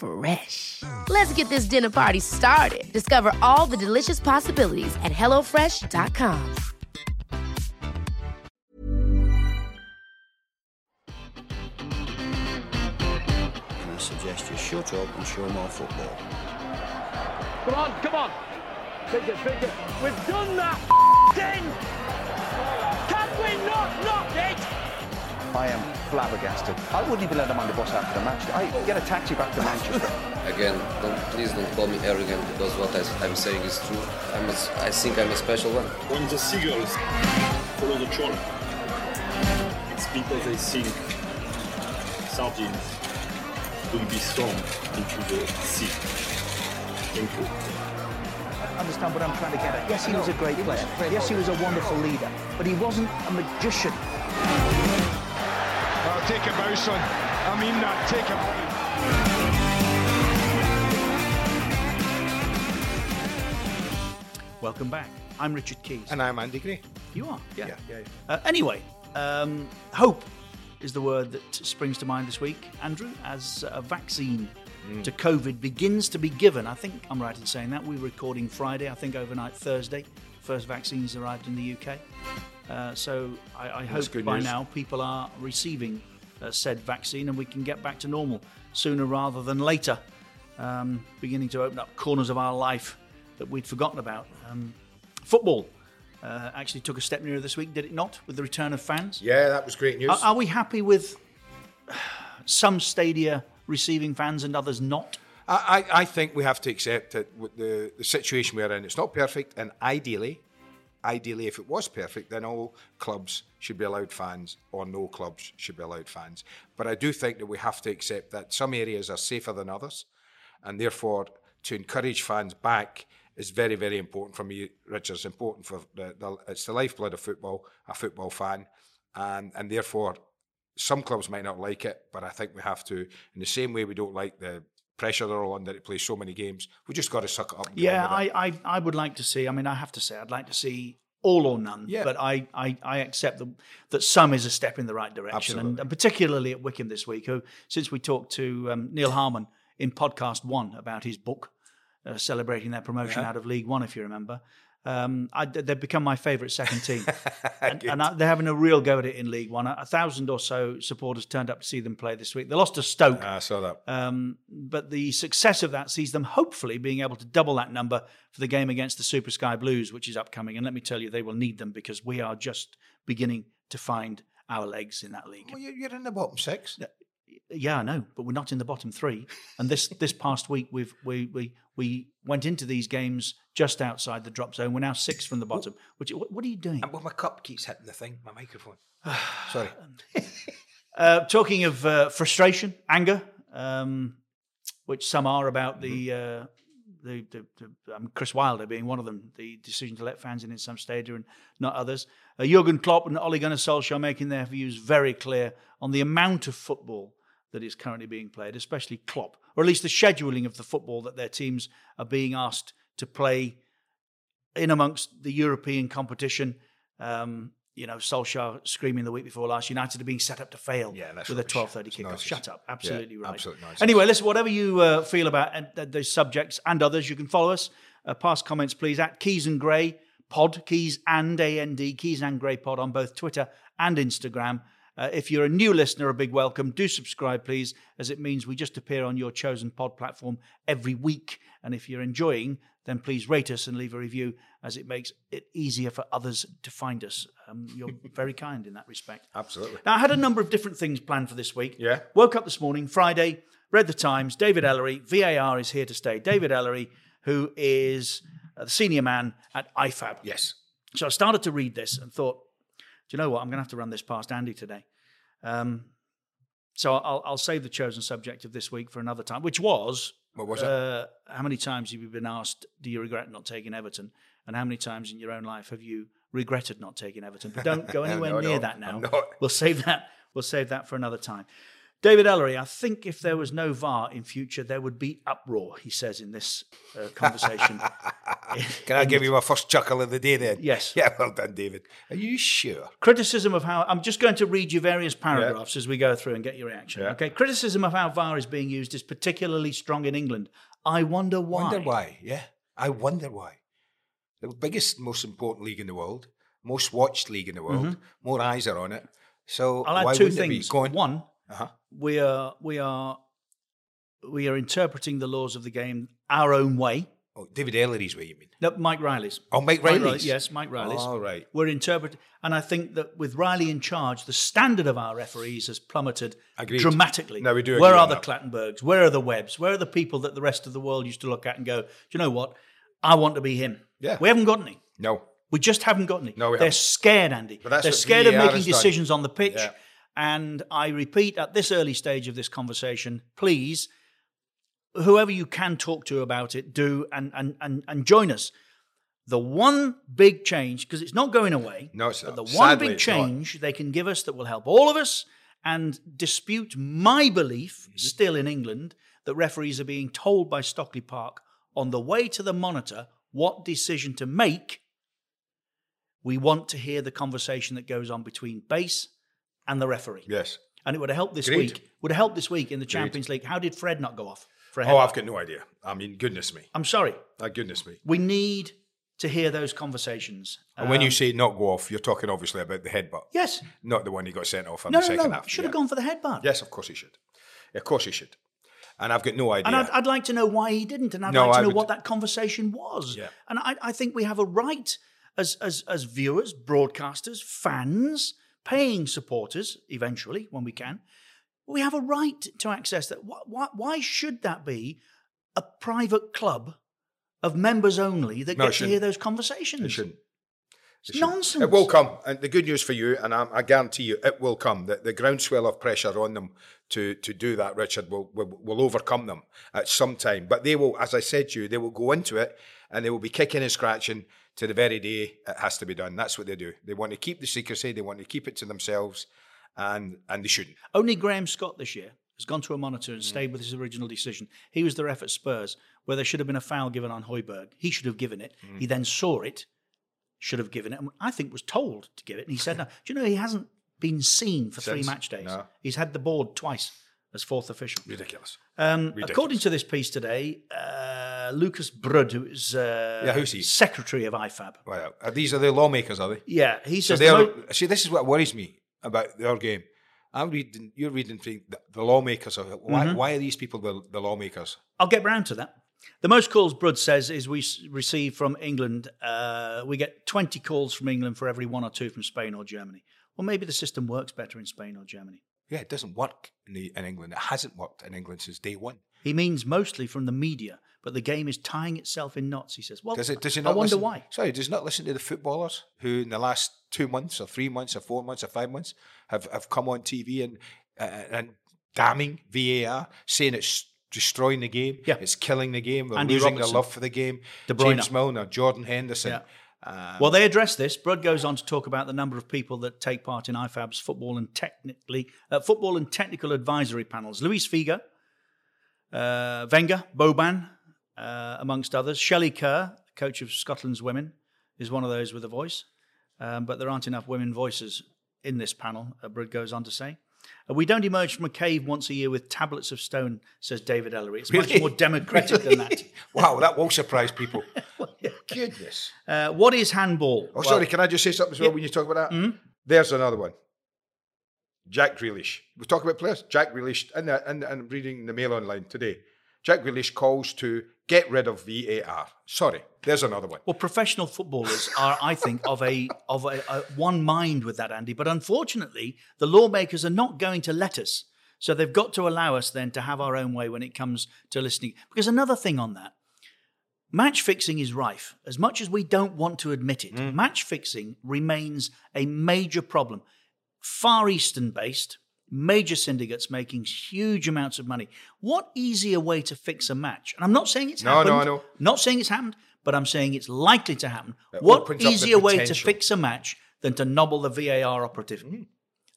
Fresh. Let's get this dinner party started. Discover all the delicious possibilities at hellofresh.com. And I suggest you shut up and show more football. Come on, come on. Pick it. We've done that thing. Can we not knock it? I am flabbergasted. I wouldn't even let them on the bus after the match. I get a taxi back to Manchester. Again, don't, please don't call me arrogant because what I, I'm saying is true. I'm a, I think I'm a special one. When the seagulls follow the troll, it's because they think sardines will be thrown into the sea. Thank you. I understand what I'm trying to get at? Yes, he was a great player. Yes, he was a wonderful leader. But he wasn't a magician. Take a bow, son. I mean that. Take a bow. Welcome back. I'm Richard Keys. And I'm Andy Gray. You are, yeah. Yeah, yeah. Uh, anyway, um, hope is the word that springs to mind this week, Andrew, as a vaccine Mm. to COVID begins to be given. I think I'm right in saying that. We're recording Friday, I think overnight Thursday. First vaccines arrived in the UK. Uh, so I, I hope by news. now people are receiving uh, said vaccine and we can get back to normal sooner rather than later. Um, beginning to open up corners of our life that we'd forgotten about. Um, football uh, actually took a step nearer this week, did it not, with the return of fans? Yeah, that was great news. Are, are we happy with some stadia receiving fans and others not? I, I I think we have to accept that with the, the situation we're in, it's not perfect, and ideally, ideally, if it was perfect, then all clubs should be allowed fans, or no clubs should be allowed fans. But I do think that we have to accept that some areas are safer than others, and therefore, to encourage fans back is very, very important for me. Richard, it's important for the, the it's the lifeblood of football, a football fan, and and therefore some clubs might not like it, but I think we have to, in the same way we don't like the pressure they're all under to play so many games, we just got to suck it up. And Yeah, on with it. I, I, I would like to see, I mean, I have to say, I'd like to see all or none, Yeah. but I, I, I accept the, that some is a step in the right direction. And, and particularly at Wycombe this week, who, since we talked to um, Neil Harmon in podcast one about his book, uh, celebrating their promotion Yeah. out of League One, if you remember. Um, I, they've become my favourite second team, and, and I, they're having a real go at it in League One. A, a thousand or so supporters turned up to see them play this week. They lost to Stoke, I saw that. um, but the success of that sees them hopefully being able to double that number for the game against the Super Sky Blues, which is upcoming. And let me tell you, they will need them because we are just beginning to find our legs in that league. Well, you- you're in the bottom six. Yeah, I know, but we're not in the bottom three. And this this past week, we've we we we went into these games just outside the drop zone. We're now six from the bottom. Which what, what are you doing? Well, my cup keeps hitting the thing, my microphone. Sorry. Uh, talking of uh, frustration, anger, um, which some are about the, Mm-hmm. uh, the, the, the um, Chris Wilder being one of them, the decision to let fans in in some stadia and not others. Uh, Jurgen Klopp and Ole Gunnar Solskjaer are making their views very clear on the amount of football that is currently being played, especially Klopp, or at least the scheduling of the football that their teams are being asked to play in amongst the European competition. Um, you know, Solskjaer screaming the week before last, United are being set up to fail Yeah, that's with a twelve thirty It's kickoff. nonsense. Shut up! Absolutely Yeah, right. absolute nonsense. Anyway, listen. Whatever you uh, feel about uh, those subjects and others, you can follow us. Uh, pass comments, please, at Keys and Gray Pod, Keys and A N D, Keys and Gray Pod on both Twitter and Instagram. Uh, if you're a new listener, a big welcome. Do subscribe, please, as it means we just appear on your chosen pod platform every week. And if you're enjoying, then please rate us and leave a review, as it makes it easier for others to find us. Um, you're very kind in that respect. Absolutely. Now, I had a number of different things planned for this week. Yeah. Woke up this morning, Friday, read the Times. David Elleray, VAR is here to stay. David Elleray, who is uh, the senior man at IFAB. Yes. So I started to read this and thought, do you know what? I'm going to have to run this past Andy today. Um, so I'll, I'll save the chosen subject of this week for another time, which was What was it? uh, how many times have you been asked, do you regret not taking Everton? And how many times in your own life have you regretted not taking Everton? But don't go anywhere No, near no, that now. We'll save that. We'll save that for another time. David Elleray, I think if there was no VAR in future, there would be uproar. He says in this uh, conversation. Can I give you my first chuckle of the day then? Yes. Yeah, well done, David. Are you sure? criticism of how I'm just going to read you various paragraphs as we go through and get your reaction. Yeah. Okay, criticism of how VAR is being used is particularly strong in England. I wonder why. Wonder why? Yeah, I wonder why. The biggest, most important league in the world, most watched league in the world, more eyes are on it. So Mm-hmm. I'll why add two wouldn't it be? things. One, Uh-huh. We are we are we are interpreting the laws of the game our own way. Oh, David Elleray's way, you mean? No, Mike Riley's. Oh, Mike Riley- Riley's? yes, Mike Riley's. All right. We're interpreting, and I think that with Riley in charge, the standard of our referees has plummeted Agreed. dramatically. No, we do Where are the that. Clattenburgs? Where are the Webbs? Where are the people that the rest of the world used to look at and go, do you know what? I want to be him. Yeah. We haven't got any. No. We just haven't got any. No, we They're haven't. scared, Andy. They're scared of making done. decisions on the pitch. Yeah. And I repeat, at this early stage of this conversation, please, whoever you can talk to about it, do and and and, and join us. The one big change, because it's not going away. No, it's not. the one Sadly, big change they can give us that will help all of us and dispute my belief, Mm-hmm. still in England, that referees are being told by Stockley Park on the way to the monitor what decision to make. We want to hear the conversation that goes on between base and the referee. Yes. And it would have helped this Agreed. week. Would have helped this week in the Champions League. How did Fred not go off? For Oh. I've got no idea. I mean, goodness me. I'm sorry. Ah, goodness me. We need to hear those conversations. And when you Um, say not go off, you're talking obviously about the headbutt. yes, Not the one he got sent off in no, the no, second no, half. should Yeah. have gone for the headbutt. Yes, of course he should. Of course he should. And I've got no idea. And I'd, I'd like to know why he didn't, and I'd No, like to I know would- what that conversation was. Yeah. And I, I think we have a right as, as as viewers, broadcasters, fans, paying supporters, eventually when we can, we have a right to access that. Why, why, should that be a private club of members only that No, get to hear those conversations? It shouldn't. It's It nonsense. It will come, and the good news for you, and I, I guarantee you, it will come. The, the groundswell of pressure on them to to do that, Richard, will, will will overcome them at some time. But they will, as I said to you, they will go into it, and they will be kicking and scratching to the very day it has to be done. That's what they do. They want to keep the secrecy. They want to keep it to themselves, and and they shouldn't. Only Graham Scott this year has gone to a monitor and stayed with his original decision. He was the ref at Spurs, where there should have been a foul given on Hojbjerg. He should have given it. Mm. He then saw it, should have given it, and I think was told to give it. And he said, no. Do you know he hasn't been seen for three match days? No. He's had the board twice as fourth official. Ridiculous. Um, Ridiculous. according to this piece today, uh, Lukas Brud, who is uh, Yeah, who's he? secretary of IFAB, are these are the lawmakers, are they? yeah, he So says they are. mo- See, this is what worries me about their game. I'm reading. You're reading the, the lawmakers. Are, why? Mm-hmm. Why are these people the, the lawmakers? I'll get round to that. The most calls Brud says is we receive from England. Uh, we get 20 calls from England for every one or two from Spain or Germany. Well, maybe the system works better in Spain or Germany. Yeah, it doesn't work in, the, in England. It hasn't worked in England since day one. He means mostly from the media, but the game is tying itself in knots. He says. Well, Does it? Does he not I wonder listen, why. Sorry, does he not listen to the footballers who, in the last two months, or three months, or four months, or five months, have, have come on TV and uh, and damning VAR, saying it's destroying the game, Yeah. it's killing the game, we're Andy losing Robertson. their love for the game. De Bruyne. James Milner, Jordan Henderson. Yeah. Um, Well, they address this. Brud goes on to talk about the number of people that take part in IFAB's football and technically uh, football and technical advisory panels. Luis Figo, uh, Wenger, Boban, uh, amongst others. Shelley Kerr, coach of Scotland's women, is one of those with a voice. Um, but there aren't enough women voices in this panel, uh, Brud goes on to say. Uh, we don't emerge from a cave once a year with tablets of stone, says David Ellery. It's much more democratic than that. wow, that will surprise people. Goodness. Uh, what is handball? Oh, sorry, can I just say something as well when you talk about that? Mm-hmm. There's another one. Jack Grealish. We talk about players. Jack Grealish, and and and reading the Mail online today. Jack Grealish calls to get rid of VAR. Sorry, there's another one. Well, professional footballers are, I think, of a of a, a one mind with that, Andy. But unfortunately, the lawmakers are not going to let us. So they've got to allow us then to have our own way when it comes to listening. Because another thing on that, match fixing is rife. As much as we don't want to admit it, mm. match fixing remains a major problem. Far Eastern based, major syndicates making huge amounts of money. What easier way to fix a match? And I'm not saying it's No, happened. no, I know. Not saying it's happened, but I'm saying it's likely to happen. It what opens up the easier way to fix a match than to nobble the VAR operative? Mm.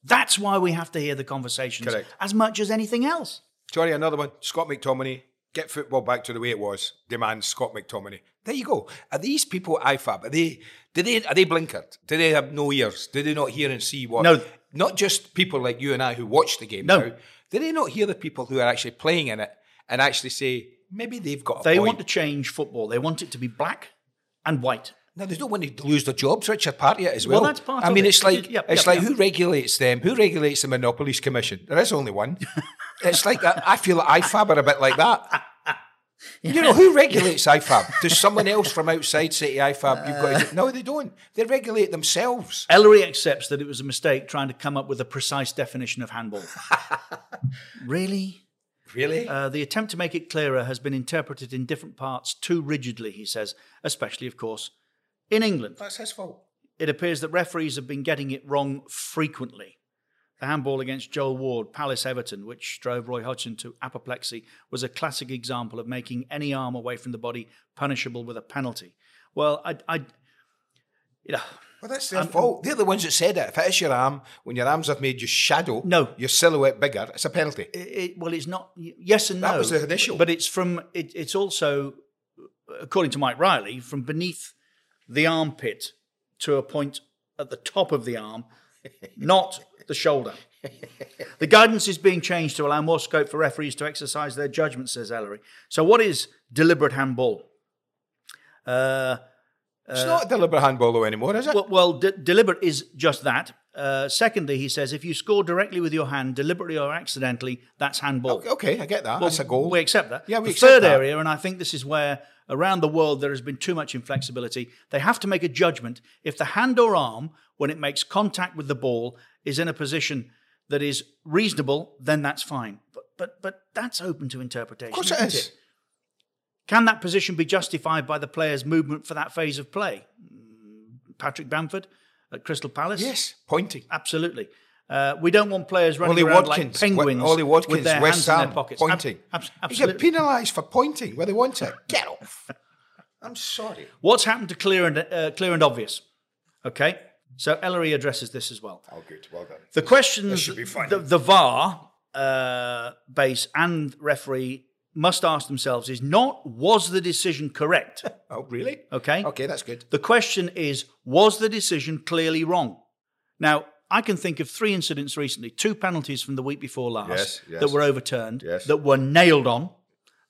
That's why we have to hear the conversations Correct. as much as anything else. Sorry, another one. Scott McTominay. Get football back to the way it was. Demands Scott McTominay. There you go. Are these people IFAB? Are they? Do they? Are they blinkered? Do they have no ears? Do they not hear and see what? No. Not just people like you and I who watch the game. No. Now. Do they not hear the people who are actually playing in it and actually say maybe they've got? A They point? want to change football. They want it to be black and white. No, they don't want to lose their jobs, Richard, part of it as well. Well, that's part I of mean, it. it's like Yep, it's yep, like yep. who regulates them? Who regulates the Monopolies Commission? There is only one. it's like that. I feel like IFAB are a bit like that. You know, who regulates IFAB? Does someone else from outside say to IFAB, you've got to No, they don't. They regulate themselves. Elleray accepts that it was a mistake trying to come up with a precise definition of handball. really? Really? Uh, the attempt to make it clearer has been interpreted in different parts too rigidly, he says, especially, of course, in England. That's his fault. It appears that referees have been getting it wrong frequently. The handball against Joel Ward, Palace Everton, which drove Roy Hodgson to apoplexy, was a classic example of making any arm away from the body punishable with a penalty. Well, I, I you know, Well, that's their um, fault. They're the ones that said it. If it is your arm, when your arms have made your shadow, No. your silhouette bigger, it's a penalty. it, it- well, it's not. Yes and no. That was the initial. but it's from. It, it's also, according to Mike Riley, from beneath the armpit to a point at the top of the arm, not the shoulder. The guidance is being changed to allow more scope for referees to exercise their judgment, says Elleray. So, what is deliberate handball? Uh, It's not a deliberate handball though anymore, is it? well, well de- deliberate is just that. Uh, secondly, he says if you score directly with your hand, deliberately or accidentally, that's handball. okay, okay, I get that. Well, that's a goal. We accept that. Yeah, we the accept third that. area, and I think this is where around the world there has been too much inflexibility. They have to make a judgment if the hand or arm, when it makes contact with the ball, is in a position that is reasonable, then that's fine. But but but that's open to interpretation. Of course it is. Can that position be justified by the player's movement for that phase of play? Mm, Patrick Bamford at Crystal Palace. Yes, pointing. Absolutely. Uh, we don't want players running Ollie around Watkins, like penguins Ollie Watkins, with their West hands in their pockets. Pointing. ab- You absolutely. get penalised for pointing where they want it. Get off. I'm sorry. What's happened to clear and uh, clear and obvious? Okay, so Elleray addresses this as well. Oh, good. Well done. The questions the, the VAR uh, base and referee must ask themselves is not was the decision correct? Oh, really? Okay. Okay, that's good. The question is was the decision clearly wrong? Now, I can think of three incidents recently, two penalties from the week before last Yes, yes. that were overturned, Yes. that were nailed on,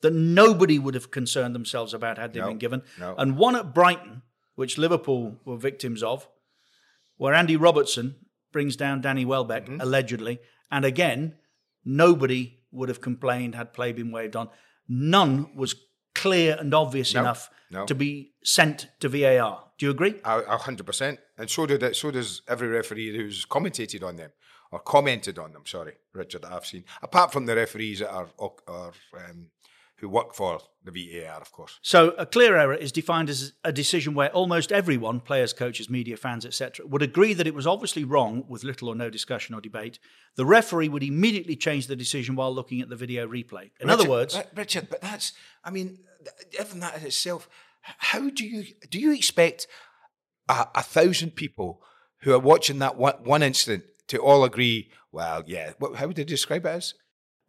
that nobody would have concerned themselves about had they No, been given. no. And one at Brighton, which Liverpool were victims of, where Andy Robertson brings down Danny Welbeck, Mm-hmm. allegedly. And again, nobody would have complained had play been waved on. None was clear and obvious No, enough no. to be sent to VAR. Do you agree? A hundred percent. And so did it, so does every referee who's commentated on them or commented on them. Sorry, Richard, that I've seen. Apart from the referees that are, are um, who work for the VAR, of course. So a clear error is defined as a decision where almost everyone, players, coaches, media, fans, etc., would agree that it was obviously wrong with little or no discussion or debate. The referee would immediately change the decision while looking at the video replay. In other words, Richard, but that's, I mean, even that in itself, how do you do you expect a, a thousand people who are watching that one, one incident to all agree? Well, yeah. What, how would they describe it as?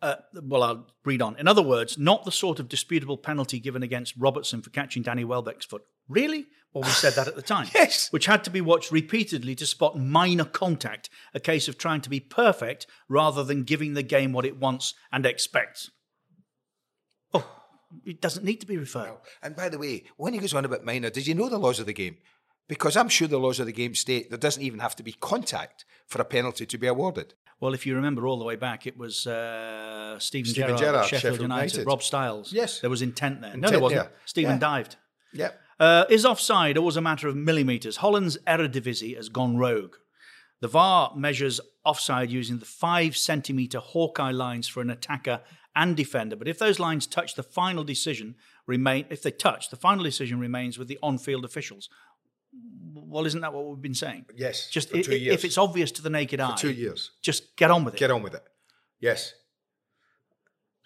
Uh, well, I'll read on. In other words, not the sort of disputable penalty given against Robertson for catching Danny Welbeck's foot. Really? Well, we said that at the time. Yes. Which had to be watched repeatedly to spot minor contact, a case of trying to be perfect rather than giving the game what it wants and expects. Oh, it doesn't need to be referred. And by the way, when he goes on about minor, did you know the laws of the game? Because I'm sure the laws of the game state there doesn't even have to be contact for a penalty to be awarded. Well, if you remember all the way back, it was uh, Steven, Steven Gerrard, Gerrard, Sheffield, Sheffield United, United. Rob Styles. Yes. there was intent there. no, Intent there wasn't. there. Steven Yeah. dived. Yep. Uh, is offside always a matter of millimetres? Holland's Eredivisie has gone rogue. The VAR measures offside using the five centimetre Hawkeye lines for an attacker and defender. But if those lines touch, the final decision remain. If they touch, the final decision remains with the on-field officials. Well, isn't that what we've been saying? Yes. Just for two i- years. if it's obvious to the naked eye, for two years. just get on with it. Get on with it. Yes.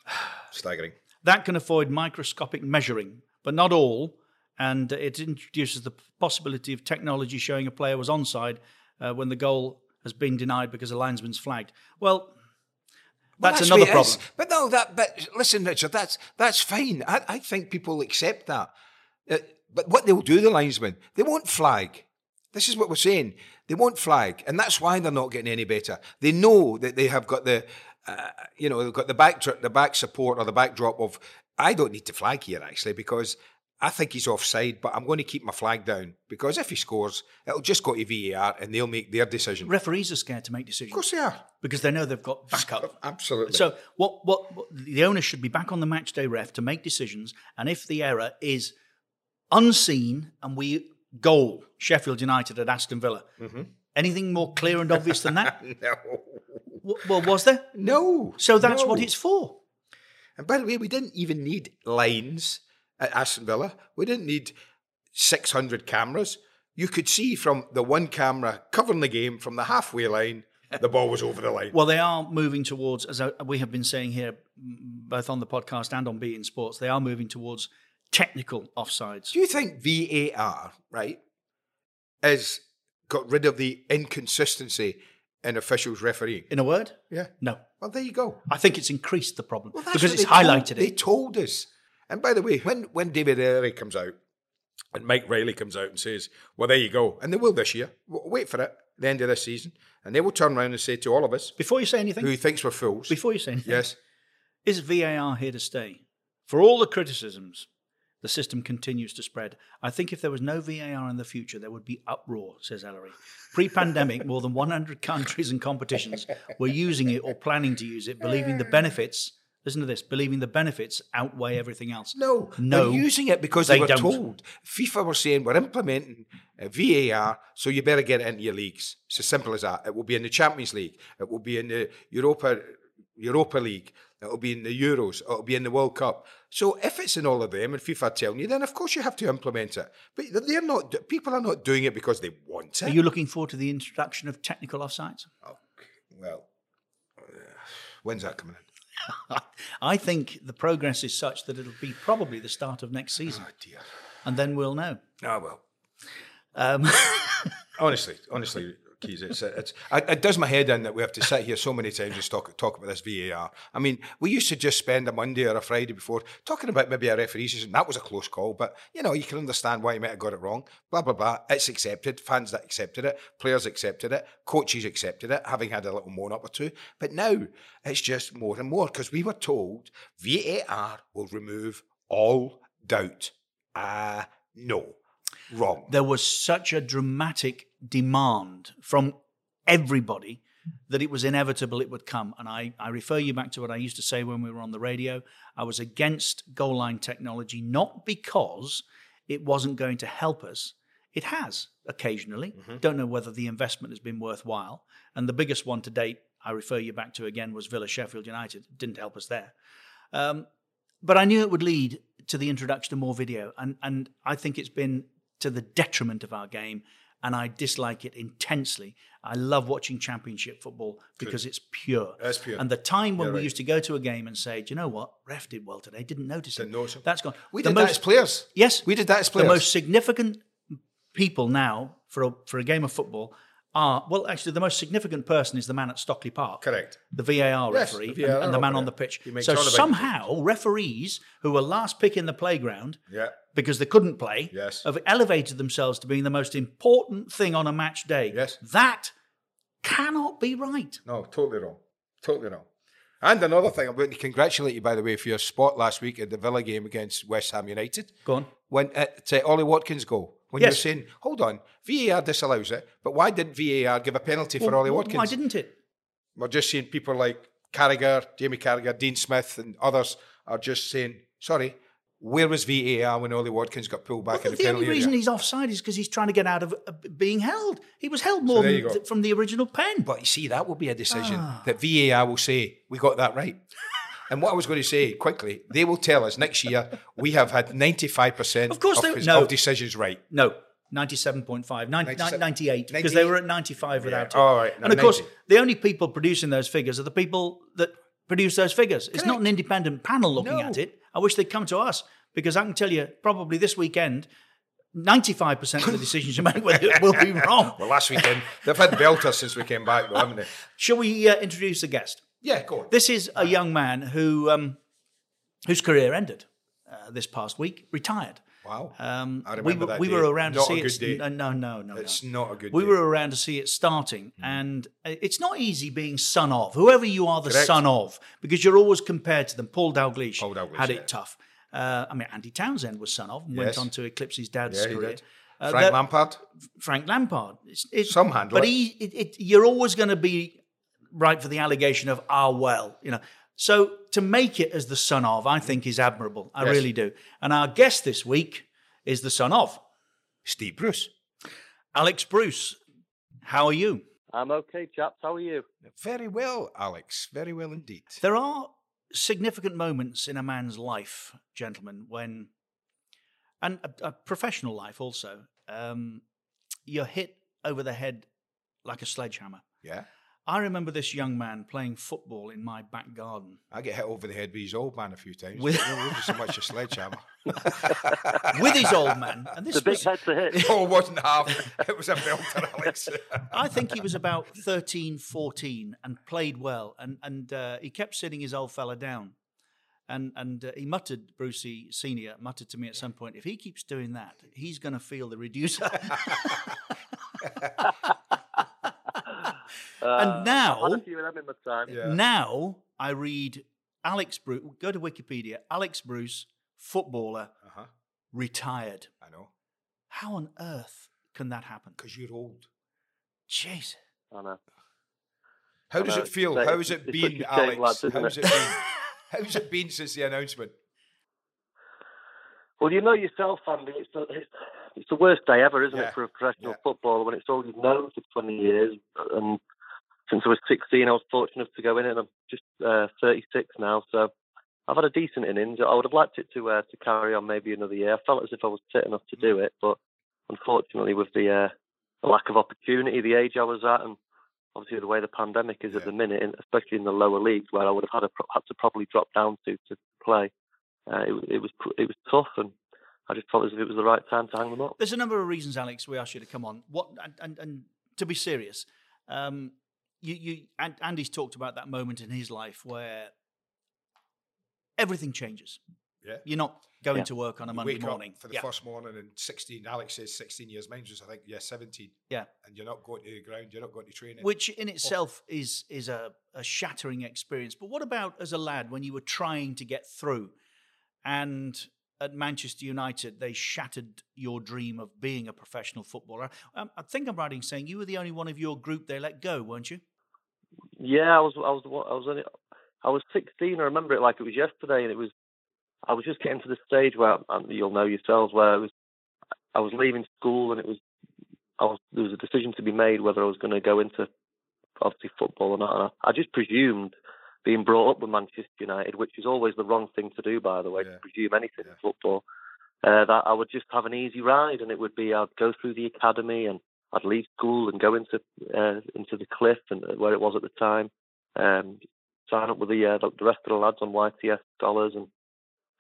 Staggering. That can avoid microscopic measuring, but not all. And it introduces the possibility of technology showing a player was onside uh, when the goal has been denied because a linesman's flagged. Well, Well, that's, what another it problem. is. But no, that. But listen, Richard, that's that's fine. I, I think people accept that. Uh, but what they'll do, the linesmen, they won't flag. This is what we're saying. They won't flag, and that's why they're not getting any better. They know that they have got the, uh, you know, they've got the back the back support or the backdrop of. I don't need to flag here actually because I think he's offside, but I'm going to keep my flag down because if he scores, it'll just go to VAR and they'll make their decision. Referees are scared to make decisions. Of course they are. Because they know they've got backup. Absolutely. So what, what what the owner should be back on the match day ref to make decisions, and if the error is unseen and we goal Sheffield United at Aston Villa, mm-hmm. anything more clear and obvious than that? no. W- Well, was there? No. So that's what it's for. And by the way, we didn't even need lines at Aston Villa. We didn't need 600 cameras. You could see from the one camera covering the game from the halfway line, the ball was over the line. Well, they are moving towards, as we have been saying here, both on the podcast and on beIN Sports, they are moving towards technical offsides. Do you think VAR, right, has got rid of the inconsistency in officials refereeing? In a word, Yeah. no. Well, there you go. I think it's increased the problem Well, because it's they told- highlighted They told us. And by the way, when when David Erie comes out and Mike Riley comes out and says, "Well, there you go," and they will this year. Wait for it, the end of this season, and they will turn around and say to all of us, Before you say anything, who thinks we're fools, before you say anything, yes, is VAR here to stay? For all the criticisms, the system continues to spread. I think if there was no VAR in the future, there would be uproar, says Elleray. Pre pandemic, more than 100 countries and competitions were using it or planning to use it, believing the benefits. Listen to this believing the benefits outweigh everything else. no, No, they're using it because they, they were don't. told. FIFA were saying we're implementing VAR, so you better get it into your leagues. It's as simple as that. It will be in the Champions League. It will be in the Europa Europa League. It'll be in the Euros. It'll be in the World Cup. So if it's in all of them, and FIFA telling you, then of course you have to implement it. But they're not. People are not doing it because they want it. Are you looking forward to the introduction of technical offsides? well, uh, when's that coming in? I think the progress is such that it'll be probably the start of next season. Oh dear. And then we'll know. Oh well. Um, Honestly, honestly, Keys, it's, it's it, does my head in that we have to sit here so many times and talk talk about this VAR. I mean, we used to just spend a Monday or a Friday before talking about maybe a referee's decision. That was a close call, but you know you can understand why he might have got it wrong. Blah blah blah. It's accepted. Fans that accepted it, players accepted it, coaches accepted it, having had a little moan up or two. But now it's just more and more because we were told VAR will remove all doubt. Ah, no, wrong. there was such a dramatic demand from everybody that it was inevitable it would come. And I, I refer you back to what I used to say when we were on the radio. I was against goal line technology, not because it wasn't going to help us. It has occasionally. Don't know whether the investment has been worthwhile. And the biggest one to date, I refer you back to again, was Villa Sheffield United. Didn't help us there. Um, but I knew it would lead to the introduction of more video, and and I think it's been to the detriment of our game, and I dislike it intensely. I love watching Championship football because it's pure. That's pure. And the time when You're we right. used to go to a game and say, "Do you know what? Ref did well today. Didn't notice Didn't it. notice him. That's gone. We The did that as players. Yes, We did that as players. The most significant people now for a, for a game of football are well, actually, the most significant person is the man at Stockley Park. Correct. The VAR Yes, referee the and- VAR and, the man on the pitch. So somehow referees who were last pick in the playground Yeah. because they couldn't play Yes. have elevated themselves to being the most important thing on a match day. Yes. That cannot be right. No, totally wrong. Totally wrong. And another thing, I'm going to congratulate you, by the way, for your spot last week at the Villa game against West Ham United. Go on. When at uh, Ollie Watkins' goal. When Yes. you're saying, hold on, VAR disallows it, but why didn't VAR give a penalty for Well, Ollie well, Watkins? Why didn't it? We're just seeing people like Carragher, Jamie Carragher, Dean Smith, and others are just saying, "Sorry, where was VAR when Ollie Watkins got pulled back Well, in the the only reason area?" he's offside is because he's trying to get out of uh, being held. He was held more than th- from the original pen. But you see, that will be a decision Ah. that VAR will say, we got that right. And what I was going to say quickly, they will tell us next year we have had 95% Of course of, they- no. of decisions right. No, 97.5, 90, 97 98, because they were at 95 without it. all right, And of course, the only people producing those figures are the people that produce those figures. It's not an independent panel looking at it. I wish they'd come to us because I can tell you, probably this weekend, 95% of the decisions you make will will be wrong. Well, last weekend, they've had belters since we came back, though, haven't they? Shall we uh, introduce the guest? Yeah, go on. This is a young man who um, whose career ended uh, this past week, retired. Wow. Um, I we remember were, that we day. were around Not to a see good it. day. No, no, no. It's no. not a good We day. were around to see it starting, and uh, it's not easy being son of whoever you are, the Correct. son of, because you're always compared to them. Paul Dalglish, Paul Dalglish, had yeah. it tough. Uh, I mean, Andy Townsend was son of and Yes. went on to eclipse his dad's Yeah, career. Uh, Frank that- Lampard. Frank Lampard. It's, it's, Some handle but he, it, it, you're always going to be right for the allegation of ah well, you know. So to make it as the son of, I think is admirable. I Yes. really do. And our guest this week is the son of Steve Bruce. Alex Bruce. How are you? I'm okay, chaps. How are you? Very well, Alex. Very well indeed. There are significant moments in a man's life, gentlemen, when, and a, a professional life also, um, you're hit over the head like a sledgehammer. Yeah. I remember this young man playing football in my back garden I get hit over the head with his old man a few times. With- With, it wasn't so much a sledgehammer. with his old man. And this It's a big was, head to hit. oh, it wasn't half. It was a belter, Alex. I think he was about 13, 14 and played well. And, and uh, he kept sitting his old fella down. And, and uh, he muttered, Brucey Senior muttered to me at some point, if he keeps doing that, he's going to feel the reducer. Uh, now- I've had a few of them in my time. Yeah. Now I read Alex Bruce, go to Wikipedia, Alex Bruce, footballer, Uh-huh. retired. I know. How on earth can that happen? Because you're old. Jeez. I know. How I does know, it feel? it's- How's it been, Alex? lads, isn't How's it? it been? How's it been since the announcement? Well, you know yourself, Andy. It's the, it's, it's the worst day ever, isn't Yeah. it, for a professional Yeah. footballer when it's all you've known for 20 years. And since I was 16, I was fortunate enough to go in it, and I'm just uh, 36 now. So I've had a decent innings. I would have liked it to uh, to carry on maybe another year. I felt as if I was fit enough to do it, but unfortunately, with the, uh, the lack of opportunity, the age I was at, and obviously the way the pandemic is at the minute, especially in the lower leagues where I would have had, a, had to probably drop down to to play, uh, it, it was it was tough, and I just felt as if it was the right time to hang them up. There's a number of reasons, Alex, we asked you to come on. What and, and, and to be serious, um, you you and Andy's talked about that moment in his life where everything changes. Yeah. You're not going Yeah. to work on a You Monday wake morning. up for the yeah. first morning and 16. Alex says 16 years. Mine was, I think, yeah, 17. yeah. And you're not going to the ground. You're not going to training. Which in itself is is a, a shattering experience. But what about as a lad when you were trying to get through and at Manchester United they shattered your dream of being a professional footballer? Um, I think I'm right in saying you were the only one of your group they let go, weren't you? Yeah, I was I was I was only, I was 16. I remember it like it was yesterday, and it was I was just getting to the stage where and you'll know yourselves where I was I was leaving school, and it was I was there was a decision to be made whether I was going to go into obviously football or not. And I, I just presumed being brought up with Manchester United, which is always the wrong thing to do, by the way, Yeah. to presume anything Yeah. in football. Uh, that I would just have an easy ride, and it would be I'd go through the academy and I'd leave school and go into uh, into the cliff and uh, where it was at the time. Um, sign up with the, uh, the the rest of the lads on YTS dollars and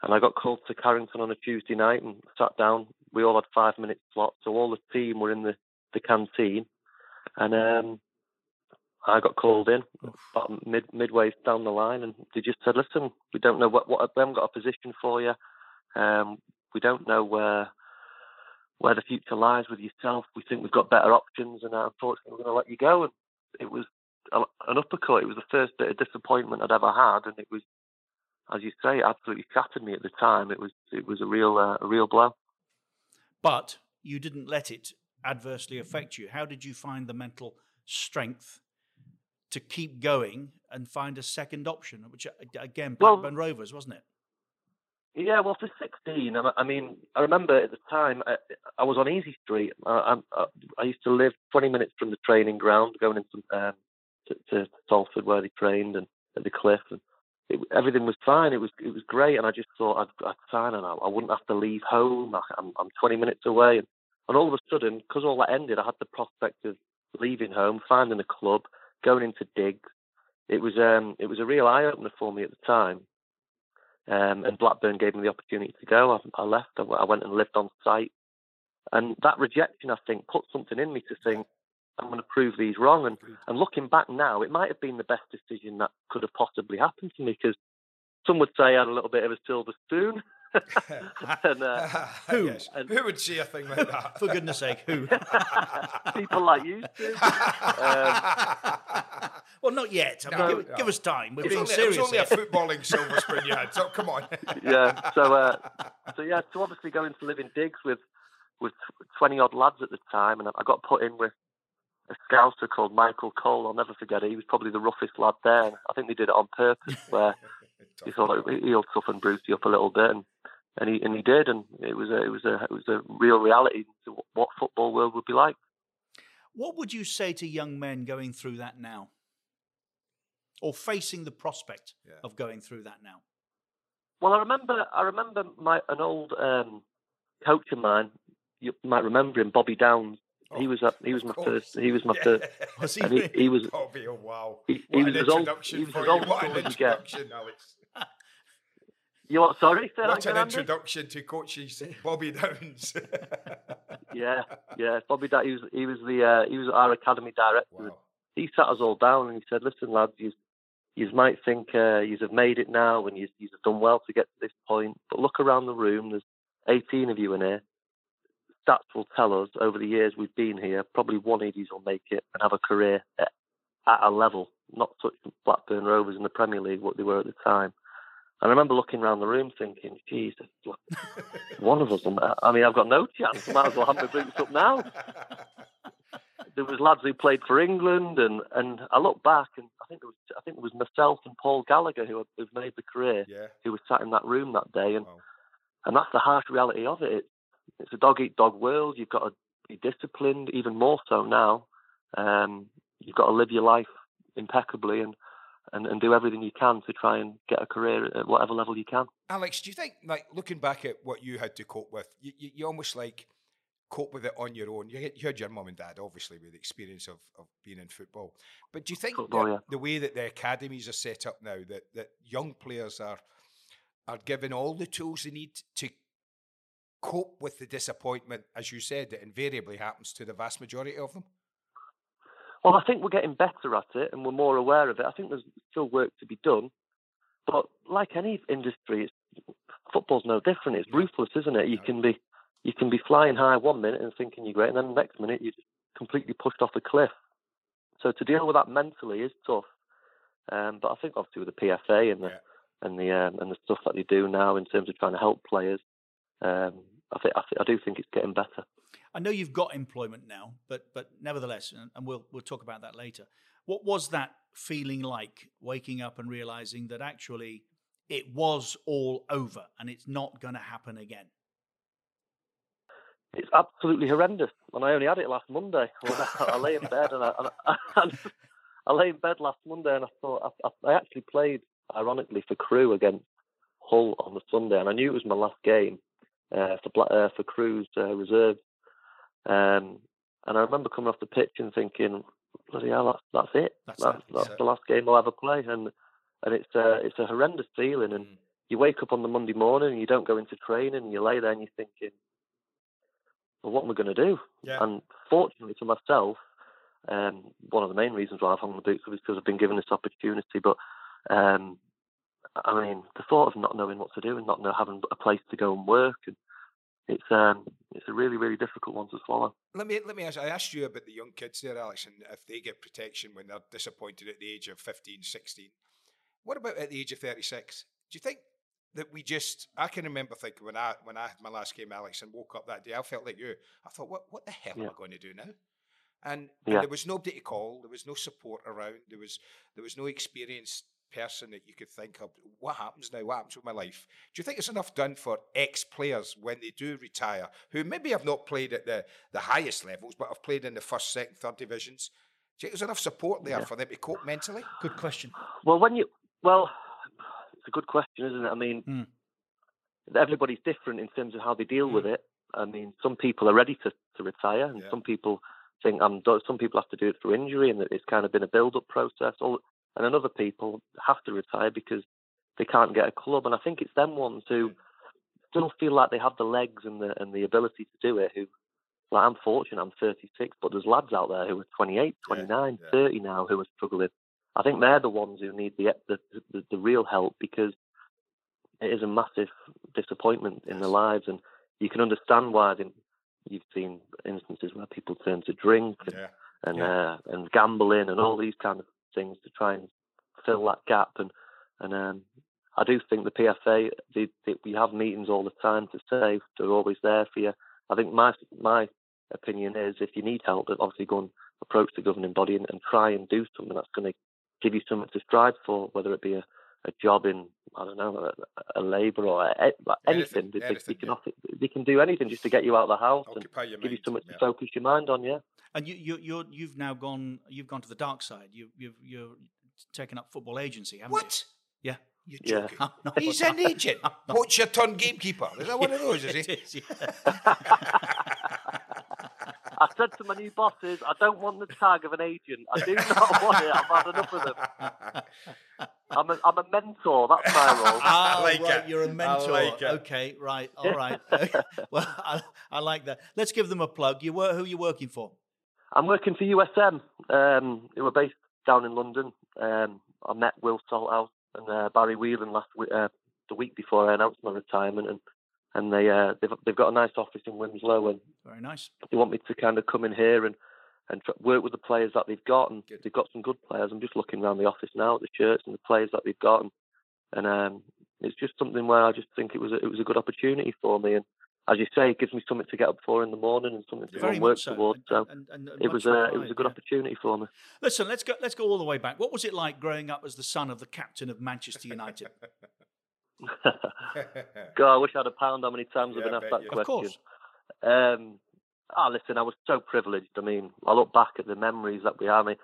and I got called to Carrington on a Tuesday night and sat down. We all had five minute slots, so all the team were in the the canteen, and um, I got called in about mid midway down the line, and they just said, "Listen, we don't know what what we haven't got a position for you. Um, we don't know where." Where the future lies with yourself, we think we've got better options, and unfortunately, we're going to let you go. And it was a, an uppercut. It was the first bit of disappointment I'd ever had, and it was, as you say, absolutely shattered me at the time. It was it was a real uh, a real blow. But you didn't let it adversely affect you. How did you find the mental strength to keep going and find a second option, which uh, again, Well- Blackburn Rovers, wasn't it? Yeah, well, for 16, I I mean, I remember at the time I, I was on Easy Street. I, I, I used to live 20 minutes from the training ground, going into um, to, to Salford where they trained and at the cliff, and it, everything was fine. It was it was great, and I just thought I'd, I'd sign and I, I wouldn't have to leave home. I, I'm, I'm 20 minutes away, and, and all of a sudden, because all that ended, I had the prospect of leaving home, finding a club, going into digs. It was um, it was a real eye opener for me at the time. Um, and Blackburn gave me the opportunity to go. I, I left. I, I went and lived on site, and that rejection, I think, put something in me to think I'm going to prove these wrong. And and looking back now, it might have been the best decision that could have possibly happened to me because some would say I had a little bit of a silver spoon. And, uh, who? Yes. Who would say a thing like that? For goodness sake, who? People like you. Um, well, not yet. I mean, No, give, no. give us time. We're It was being only, serious. It was only a footballing silver spoon you had, so come on. yeah. So, uh, so yeah. So obviously going to live in digs with with twenty odd lads at the time, and I got put in with a scouser called Michael Cole. I'll never forget it. He was probably the roughest lad there. I think they did it on purpose, where he thought like, he'll toughen Brucey up a little bit, and and he and he did, and it was a it was a it was a real reality to what football world would be like. What would you say to young men going through that now? Or facing the prospect of going through that now? Well, I remember I remember my an old um, coach of mine. You might remember him, Bobby Downs. He was a, he was my first. He was my Yeah. first. Was he he, he was. Oh wow! He, he an was as old. introduction He was for as old What an as you get. introduction, Alex. You what? Sorry, that What an Andy? introduction to coaches Bobby Downs. Yeah, yeah. Bobby, da- he was he was the uh, he was our academy director. He sat us all down and he said, "Listen, lads, you you might think uh, you have made it now and you you've done well to get to this point, but look around the room. There's 18 of you in here. Stats will tell us over the years we've been here, probably one of you will make it and have a career at, at a level, not such Blackburn Rovers in the Premier League, what they were at the time." And I remember looking around the room thinking, Jesus, one of us, will- I mean, I've got no chance. I might as well have my boots up now. There was lads who played for England, and, and I look back, and I think it was I think it was myself and Paul Gallagher who who've made the career, Yeah. who was sat in that room that day, and and that's the harsh reality of it. It's, it's a dog eat dog world. You've got to be disciplined, even more so now. Um, you've got to live your life impeccably and, and, and do everything you can to try and get a career at whatever level you can. Alex, do you think, like, looking back at what you had to cope with, you, you, you almost like cope with it on your own? You, had- you had your mum and dad, obviously, with experience of, of being in football. But do you think Football, yeah. the way that the academies are set up now, that, that young players are are given all the tools they need to cope with the disappointment, as you said, that invariably happens to the vast majority of them? Well, I think we're getting better at it and we're more aware of it. I think there's still work to be done. But like any industry, it's, football's no different. It's ruthless, isn't it? You can be you can be flying high one minute and thinking you're great, and then the next minute you're completely pushed off a cliff. So to deal with that mentally is tough. Um, but I think obviously with the PFA and the and the um, and the stuff that they do now in terms of trying to help players, um, I think I, I do think it's getting better. I know you've got employment now, but but nevertheless, and, we'll we'll talk about that later. What was that feeling like, waking up and realizing that actually it was all over and it's not going to happen again? It's absolutely horrendous, and I only had it last Monday. I, lay in bed and I, and I, lay in bed last Monday, and I thought I, I, I actually played, ironically, for Crewe against Hull on the Sunday, and I knew it was my last game uh, for uh, for Crewe's uh, reserve. Um, and I remember coming off the pitch and thinking, "Bloody hell, that's that's it. That's That's, that's, the last game I'll ever play." And and it's uh, it's a horrendous feeling. And you wake up on the Monday morning and you don't go into training, and you lay there and you're thinking, well, what am I going to do? Yeah. And fortunately for myself, um, one of the main reasons why I've hung the boots is because I've been given this opportunity. But um, I mean, the thought of not knowing what to do and not know, having a place to go and work, and it's um, it's a really really difficult one to swallow. Let me let me ask. I asked you about the young kids there, Alex, and if they get protection when they're disappointed at the age of 15, 16. What about at the age of 36? Do you think that we just? I can remember thinking when I when I had my last game, Alex, and woke up that day, I felt like you. I thought, what what the hell am I going to do now? And, and there was nobody to call. There was no support around. There was there was no experienced person that you could think of. What happens now? What happens with my life? Do you think it's enough done for ex players when they do retire, who maybe have not played at the, the highest levels, but have played in the first, second, third divisions? Do you think there's enough support there Yeah. for them to cope mentally? Good question. Well, when you well, it's a good question, isn't it? I mean, Hmm. everybody's different in terms of how they deal with it. I mean, some people are ready to, to retire, and Yeah. some people think I'm. Some people have to do it through injury, and it's kind of been a build-up process. All, and then other people have to retire because they can't get a club. And I think it's them ones who still feel like they have the legs and the and the ability to do it. Who, like, I'm fortunate, I'm 36, but there's lads out there who are 28, 29, 30 now who are struggling. I think they're the ones who need the the, the, the real help because it is a massive disappointment in their lives, and you can understand why. They, you've seen instances where people turn to drink and Yeah. and, uh, and gambling and all these kind of things to try and fill that gap. And and um, I do think the PFA, they, they, we have meetings all the time to say they're always there for you. I think my my opinion is if you need help, then obviously go and approach the governing body and, and try and do something that's going to give you something to strive for, whether it be a, a job in I don't know a, a labour or a, Anything, anything. They, anything, they can offer, they can do anything just to get you out of the house Occupy and give you something yeah. to focus your mind on. Yeah. And you, you, you're, you've now gone. You've gone to the dark side. You, you've, you're taken up football agency, haven't What? you? Yeah. You're joking. I'm not- He's an agent. Poacher turned gamekeeper. Is that one of those, is he? It is, yeah. I said to my new bosses, I don't want the tag of an agent. I do not want it. I've had enough of them. I'm a, I'm a mentor. That's my role. Ah, like right, it. you're a mentor. like. Okay, right, all right. well, I, I like that. Let's give them a plug. You were who you working for? I'm working for USM, um, who are based down in London. Um, I met Will Salthouse and uh, Barry Whelan last week, uh, the week before I announced my retirement, and and they uh, they've they've got a nice office in Winslow, and Very nice. they want me to kind of come in here and and tr- work with the players that they've got, and Good. they've got some good players. I'm just looking around the office now at the shirts and the players that they've got, and, and um, it's just something where I just think it was a, it was a good opportunity for me, and as you say, it gives me something to get up for in the morning and something to go and work so. towards. So And- and- and it was a it was a good yeah. opportunity for me. Listen, let's go. Let's go all the way back. What was it like growing up as the son of the captain of Manchester United? God, I wish I had a pound how many times Yeah, I've been asked that you- Of question. course. Um, ah, listen, I was so privileged. I mean, I look back at the memories that we have. I mean,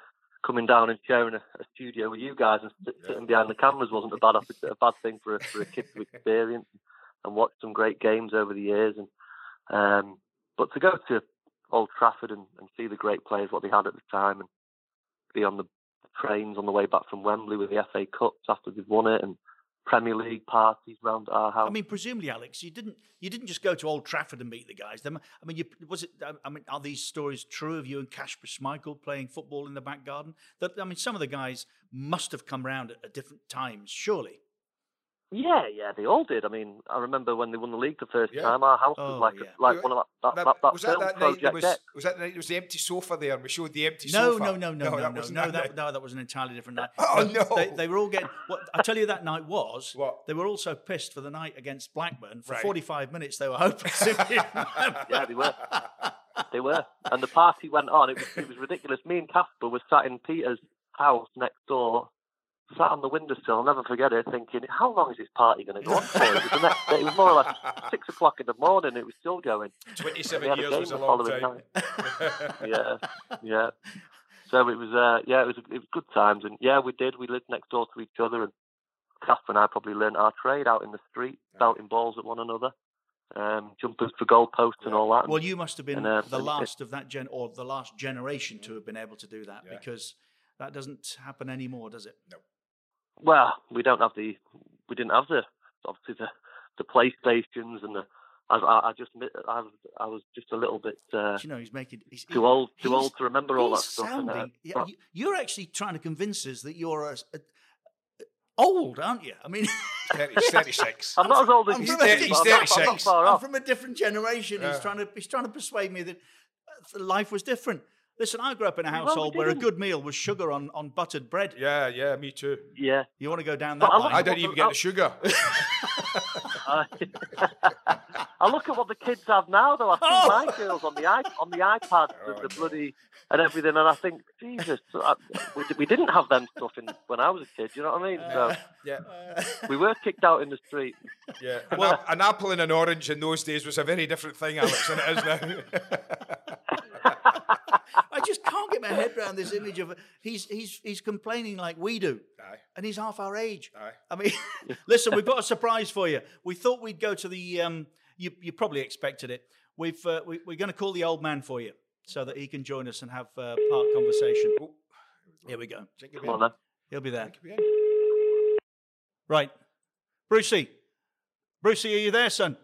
coming down and sharing a, a studio with you guys and sit, sitting behind the cameras wasn't a bad a bad thing for a, for a kid to experience and watch some great games over the years. And um, but to go to Old Trafford and, and see the great players what they had at the time and be on the trains on the way back from Wembley with the FA Cups after they've won it and Premier League parties round our house. I mean, presumably, Alex, you didn't you didn't just go to Old Trafford and meet the guys. Them- I mean, you, was it? I mean, are these stories true of you and Kasper Schmeichel playing football in the back garden? That I mean, some of the guys must have come round at, at different times, surely. Yeah, yeah, they all did. I mean, I remember when they won the league the first Yeah. time. Our house Oh, was like yeah. a, like one of that that, That- that, that was that film that night? There was, was that the night? There was the empty sofa there, and we showed the empty No, sofa. no, no, no, no, that no, wasn't no, that that, no, that was an entirely different night. Oh, no. They, they were all getting. What I tell you, that night was. What? They were also pissed for the night against Blackburn. For Right. 45 minutes, they were hopeless. if you remember. Yeah, they were. They were, and the party went on. It was it was ridiculous. Me and Kasper were sat in Peter's house next door, sat on the windowsill. I'll never forget it, thinking, how long is this party going to go on for? It was, next day, it was more or less six o'clock in the morning. It was still going. Twenty-seven had years was a the long following time. night. yeah, yeah. So it was, uh, yeah, it was, it was good times, and yeah, we did. We lived next door to each other, and Kasper and I probably learnt our trade out in the street, belting balls at one another, um, jumpers for goalposts and all that. Well, you must have been And, uh, the and it- last of that gen, or the last generation to have been able to do that, Yeah. because that doesn't happen anymore, does it? No. Well, we don't have the, we didn't have the, obviously the, the PlayStations and the. I, I, I just, I, was- I was just a little bit uh, you know, he's making he's, too old, too he's- old to remember all that he's stuff. and, uh, yeah, but- you- you're actually trying to convince us that you're a, a- old, aren't you? I mean, He's 36. I'm not as old as you from a- he's but I'm not- I'm not 36. far I'm from a different generation. He's trying to he's trying to persuade me that uh, life was different. Listen, I grew up in a Well, we household where a good meal was sugar on, on buttered bread. Yeah, yeah, me too. Yeah. You want to go down that I line? I don't even get the oh. sugar. I- I look at what the kids have now, though. I see Oh. my girls on the iP- on the iPads oh, with the bloody and everything, and I think, Jesus, I, we, we didn't have them stuff in when I was a kid. You know what I mean? So Yeah. we were kicked out in the street. Yeah. An, ap- an apple and an orange in those days was a very different thing, Alex, than it is now. I just can't get my head around this image of he's he's he's complaining like we do, Aye. and he's half our age. Aye. I mean, listen, we've got a surprise for you. We thought we'd go to the. Um, you you probably expected it. We've uh, we, we're going to call the old man for you so that he can join us and have uh, part conversation. Oh. Here we go. Come on, then. He'll be there. Right, Brucey. Brucey, are you there, son?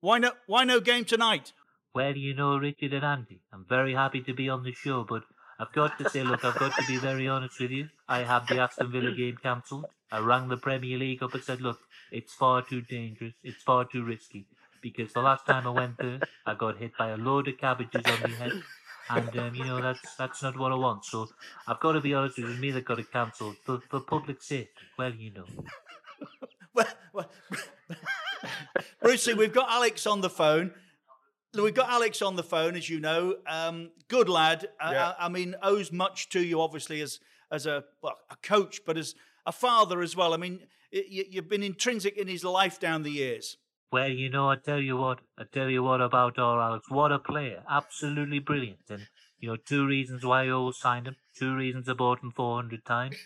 Why no why no game tonight? Well, you know, Richard and Andy, I'm very happy to be on the show, but I've got to say, look, I've got to be very honest with you. I have the Aston Villa game cancelled. I rang the Premier League up and said, look, it's far too dangerous, it's far too risky. Because the last time I went there, I got hit by a load of cabbages on my head. And, um, you know, that's that's not what I want. So I've got to be honest with you, me that got it cancelled. For, for public safety, well, you know. Well, well, Brucey, we've got Alex on the phone. We've got Alex on the phone, as you know. Um, good lad. Uh, Yeah. I, I mean, owes much to you, obviously, as as a well, a coach, but as a father as well. I mean, y- y- you've been intrinsic in his life down the years. Well, you know, I tell you what, I tell you what about our Alex. What a player. Absolutely brilliant. And, you know, two reasons why I always signed him. Two reasons I bought him 400 times.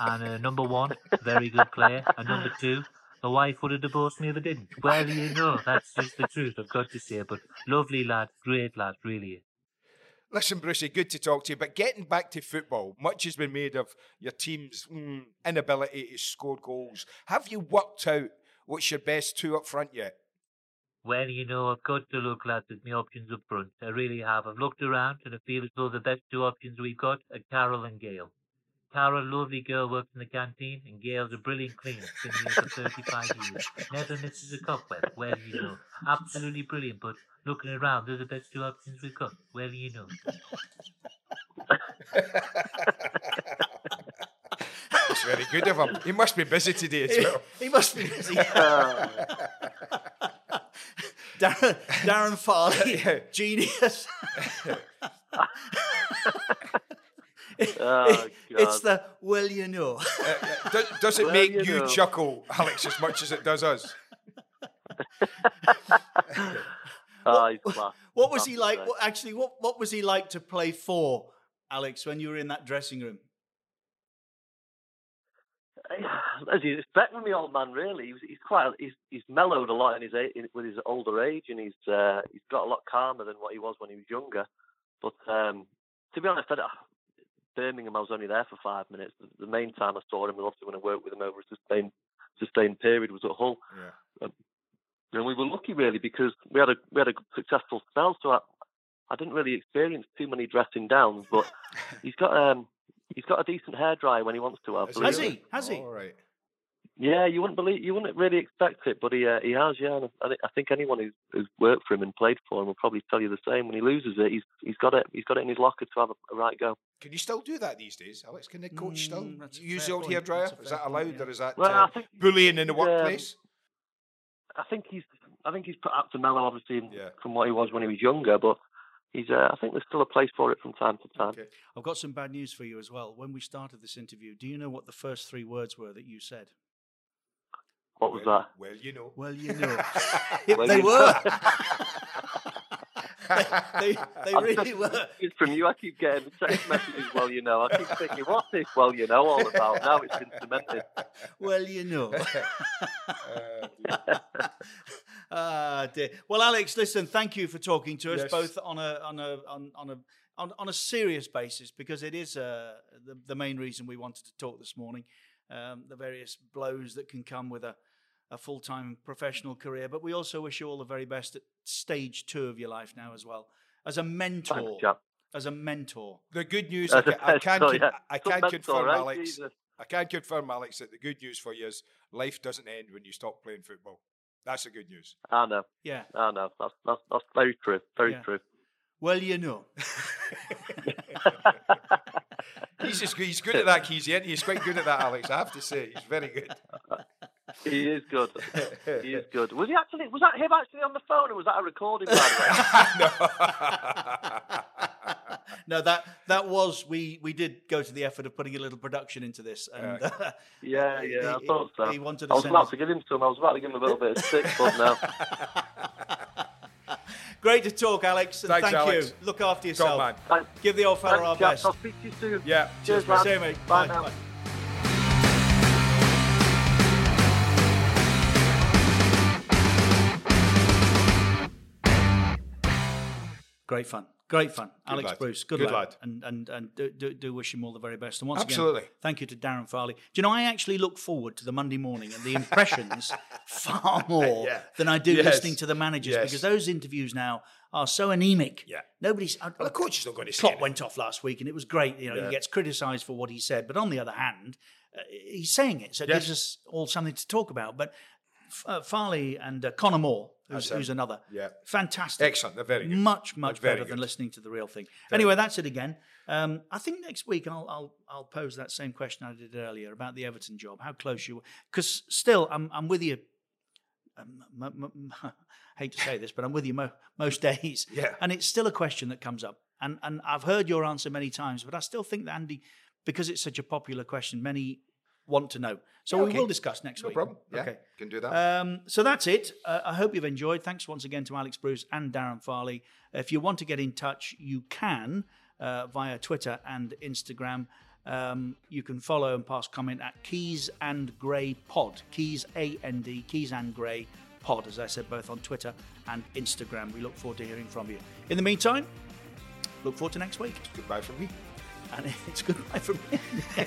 And uh, number one, very good player. And number two, the wife would have divorced me if I didn't. Well, you know, that's just the truth, I've got to say. But lovely lad, great lad, really. Listen, Brucey, good to talk to you. But getting back to football, much has been made of your team's mm, inability to score goals. Have you worked out what's your best two up front yet? Well, you know, I've got to look, lads, at my options up front. I really have. I've looked around and I feel as though the best two options we've got are Carol and Gail. Carol, lovely girl, works in the canteen, and Gail's a brilliant cleaner, been here for 35 years. Never misses a cobweb, well, you know. Absolutely brilliant, but looking around, they're the best two options we've got, well, you know. That's very good of him. He must be busy today as well. he must be busy. Darren, Darren Farley, genius. Oh, it's the well, you know. Uh, does, does it Well, make you you, know. chuckle, Alex, as much as it does us? Oh, he's class. What was he like? What, actually, what, what was he like to play for, Alex, when you were in that dressing room? As you expect from the old man, really, he's, he's quite he's, he's mellowed a lot in his in, with his older age, and he's uh, he's got a lot calmer than what he was when he was younger. But um, to be honest, I, don't- Birmingham, I was only there for five minutes. The, the main time I saw him, and obviously when I worked with him over a sustained sustained period, was at Hull. Yeah. and we were lucky really because we had a we had a successful spell. So I, I didn't really experience too many dressing downs, but he's got um he's got a decent hairdryer when he wants to. I believe. Has he? Has he? All right. Yeah, you wouldn't believe you wouldn't really expect it, but he uh, he has. Yeah, and I, I think anyone who's, who's worked for him and played for him will probably tell you the same. When he loses it, he's he's got it he's got it in his locker to have a, a right go. Can you still do that these days, Alex? Can the coach still Mm, that's use the old point. hairdryer? Is fair that point, allowed, yeah. or is that Well, uh, think bullying in the he's, um, workplace? I think he's I think he's put up to mellow, obviously, Yeah. from what he was when he was younger, but. He's, uh, I think there's still a place for it from time to time. Okay. I've got some bad news for you as well. When we started this interview, do you know what the first three words were that you said? What was well, that? Well, you know. Well, you know. Well, they you were. they, they, they really just- were. It's from you. I keep getting text messages. Well, you know. I keep thinking, what's this? Well, you know, all about. Now it's been cemented. Well, you know. Uh, dear. ah, dear. Well, Alex, listen. Thank you for talking to us, Yes. both on a on a on, on a on, on a serious basis, because it is uh, the the main reason we wanted to talk this morning. Um, the various blows that can come with a a full time professional career, but we also wish you all the very best at stage two of your life now as well, as a mentor. Thanks. As a mentor. the good news, I As can, I can, mentor, yeah. I Some can mentor, confirm, right? Alex. Jesus. I can't confirm, Alex, that the good news for you is life doesn't end when you stop playing football. That's the good news. I know. Yeah. I know. That's that's, that's very true. Very Yeah. true. Well, you know. He's just, he's good at that, Keezy, isn't he? He's quite good at that, Alex. I have to say, he's very good. He is good. He is good. Was he actually? Was that him actually on the phone, or was that a recording? By the way? no, that that was we we did go to the effort of putting a little production into this, and uh, yeah, yeah, I he- thought so. he wanted I was about us- to give him some. I was about to give him a little bit of stick, but no. Great to talk, Alex. And Thanks, thank Alex. you. Look after Top yourself. man. Give the old fella Thanks, our chaps. best. I'll speak to you soon. Yeah. Cheers, mate. man. See you, mate. Bye Bye. now. Bye. Great fun. Great fun. Alex lad. Bruce, good, Good lad. lad. And and and do, do, wish him all the very best. And once Absolutely. again, thank you to Darren Farley. Do you know I actually look forward to the Monday morning and the impressions far more Yeah. than I do Yes. listening to the managers Yes. because those interviews now are so anemic. Yeah. Nobody's. Well, the coach is not going to Klopp went off last week and it was great. You know, Yeah. he gets criticised for what he said, but on the other hand, uh, he's saying it, so it Yes. gives us all something to talk about. But uh, Farley and uh, Conor Moore, who's, who's another, Yeah. fantastic, Excellent. They're very good. much much Very better good. than listening to the real thing. Anyway, that's it again. Um, I think next week I'll, I'll I'll pose that same question I did earlier about the Everton job. How close you were? Because still, I'm I'm with you. Um, m- m- hate to say this, but I'm with you mo- most days. Yeah. And it's still a question that comes up, and and I've heard your answer many times, but I still think that Andy, because it's such a popular question, many want to know. So Yeah, we will discuss next No week. problem. Yeah, Okay. can do that. Um, so that's it. Uh, I hope you've enjoyed. Thanks once again to Alex Bruce and Darren Farley. If you want to get in touch, you can uh, via Twitter and Instagram. Um, you can follow and pass comment at Keys and Gray Pod. Keys A N D Keys and Gray Pod. As I said, both on Twitter and Instagram. We look forward to hearing from you. In the meantime, look forward to next week. Goodbye from me. And it's goodbye from me.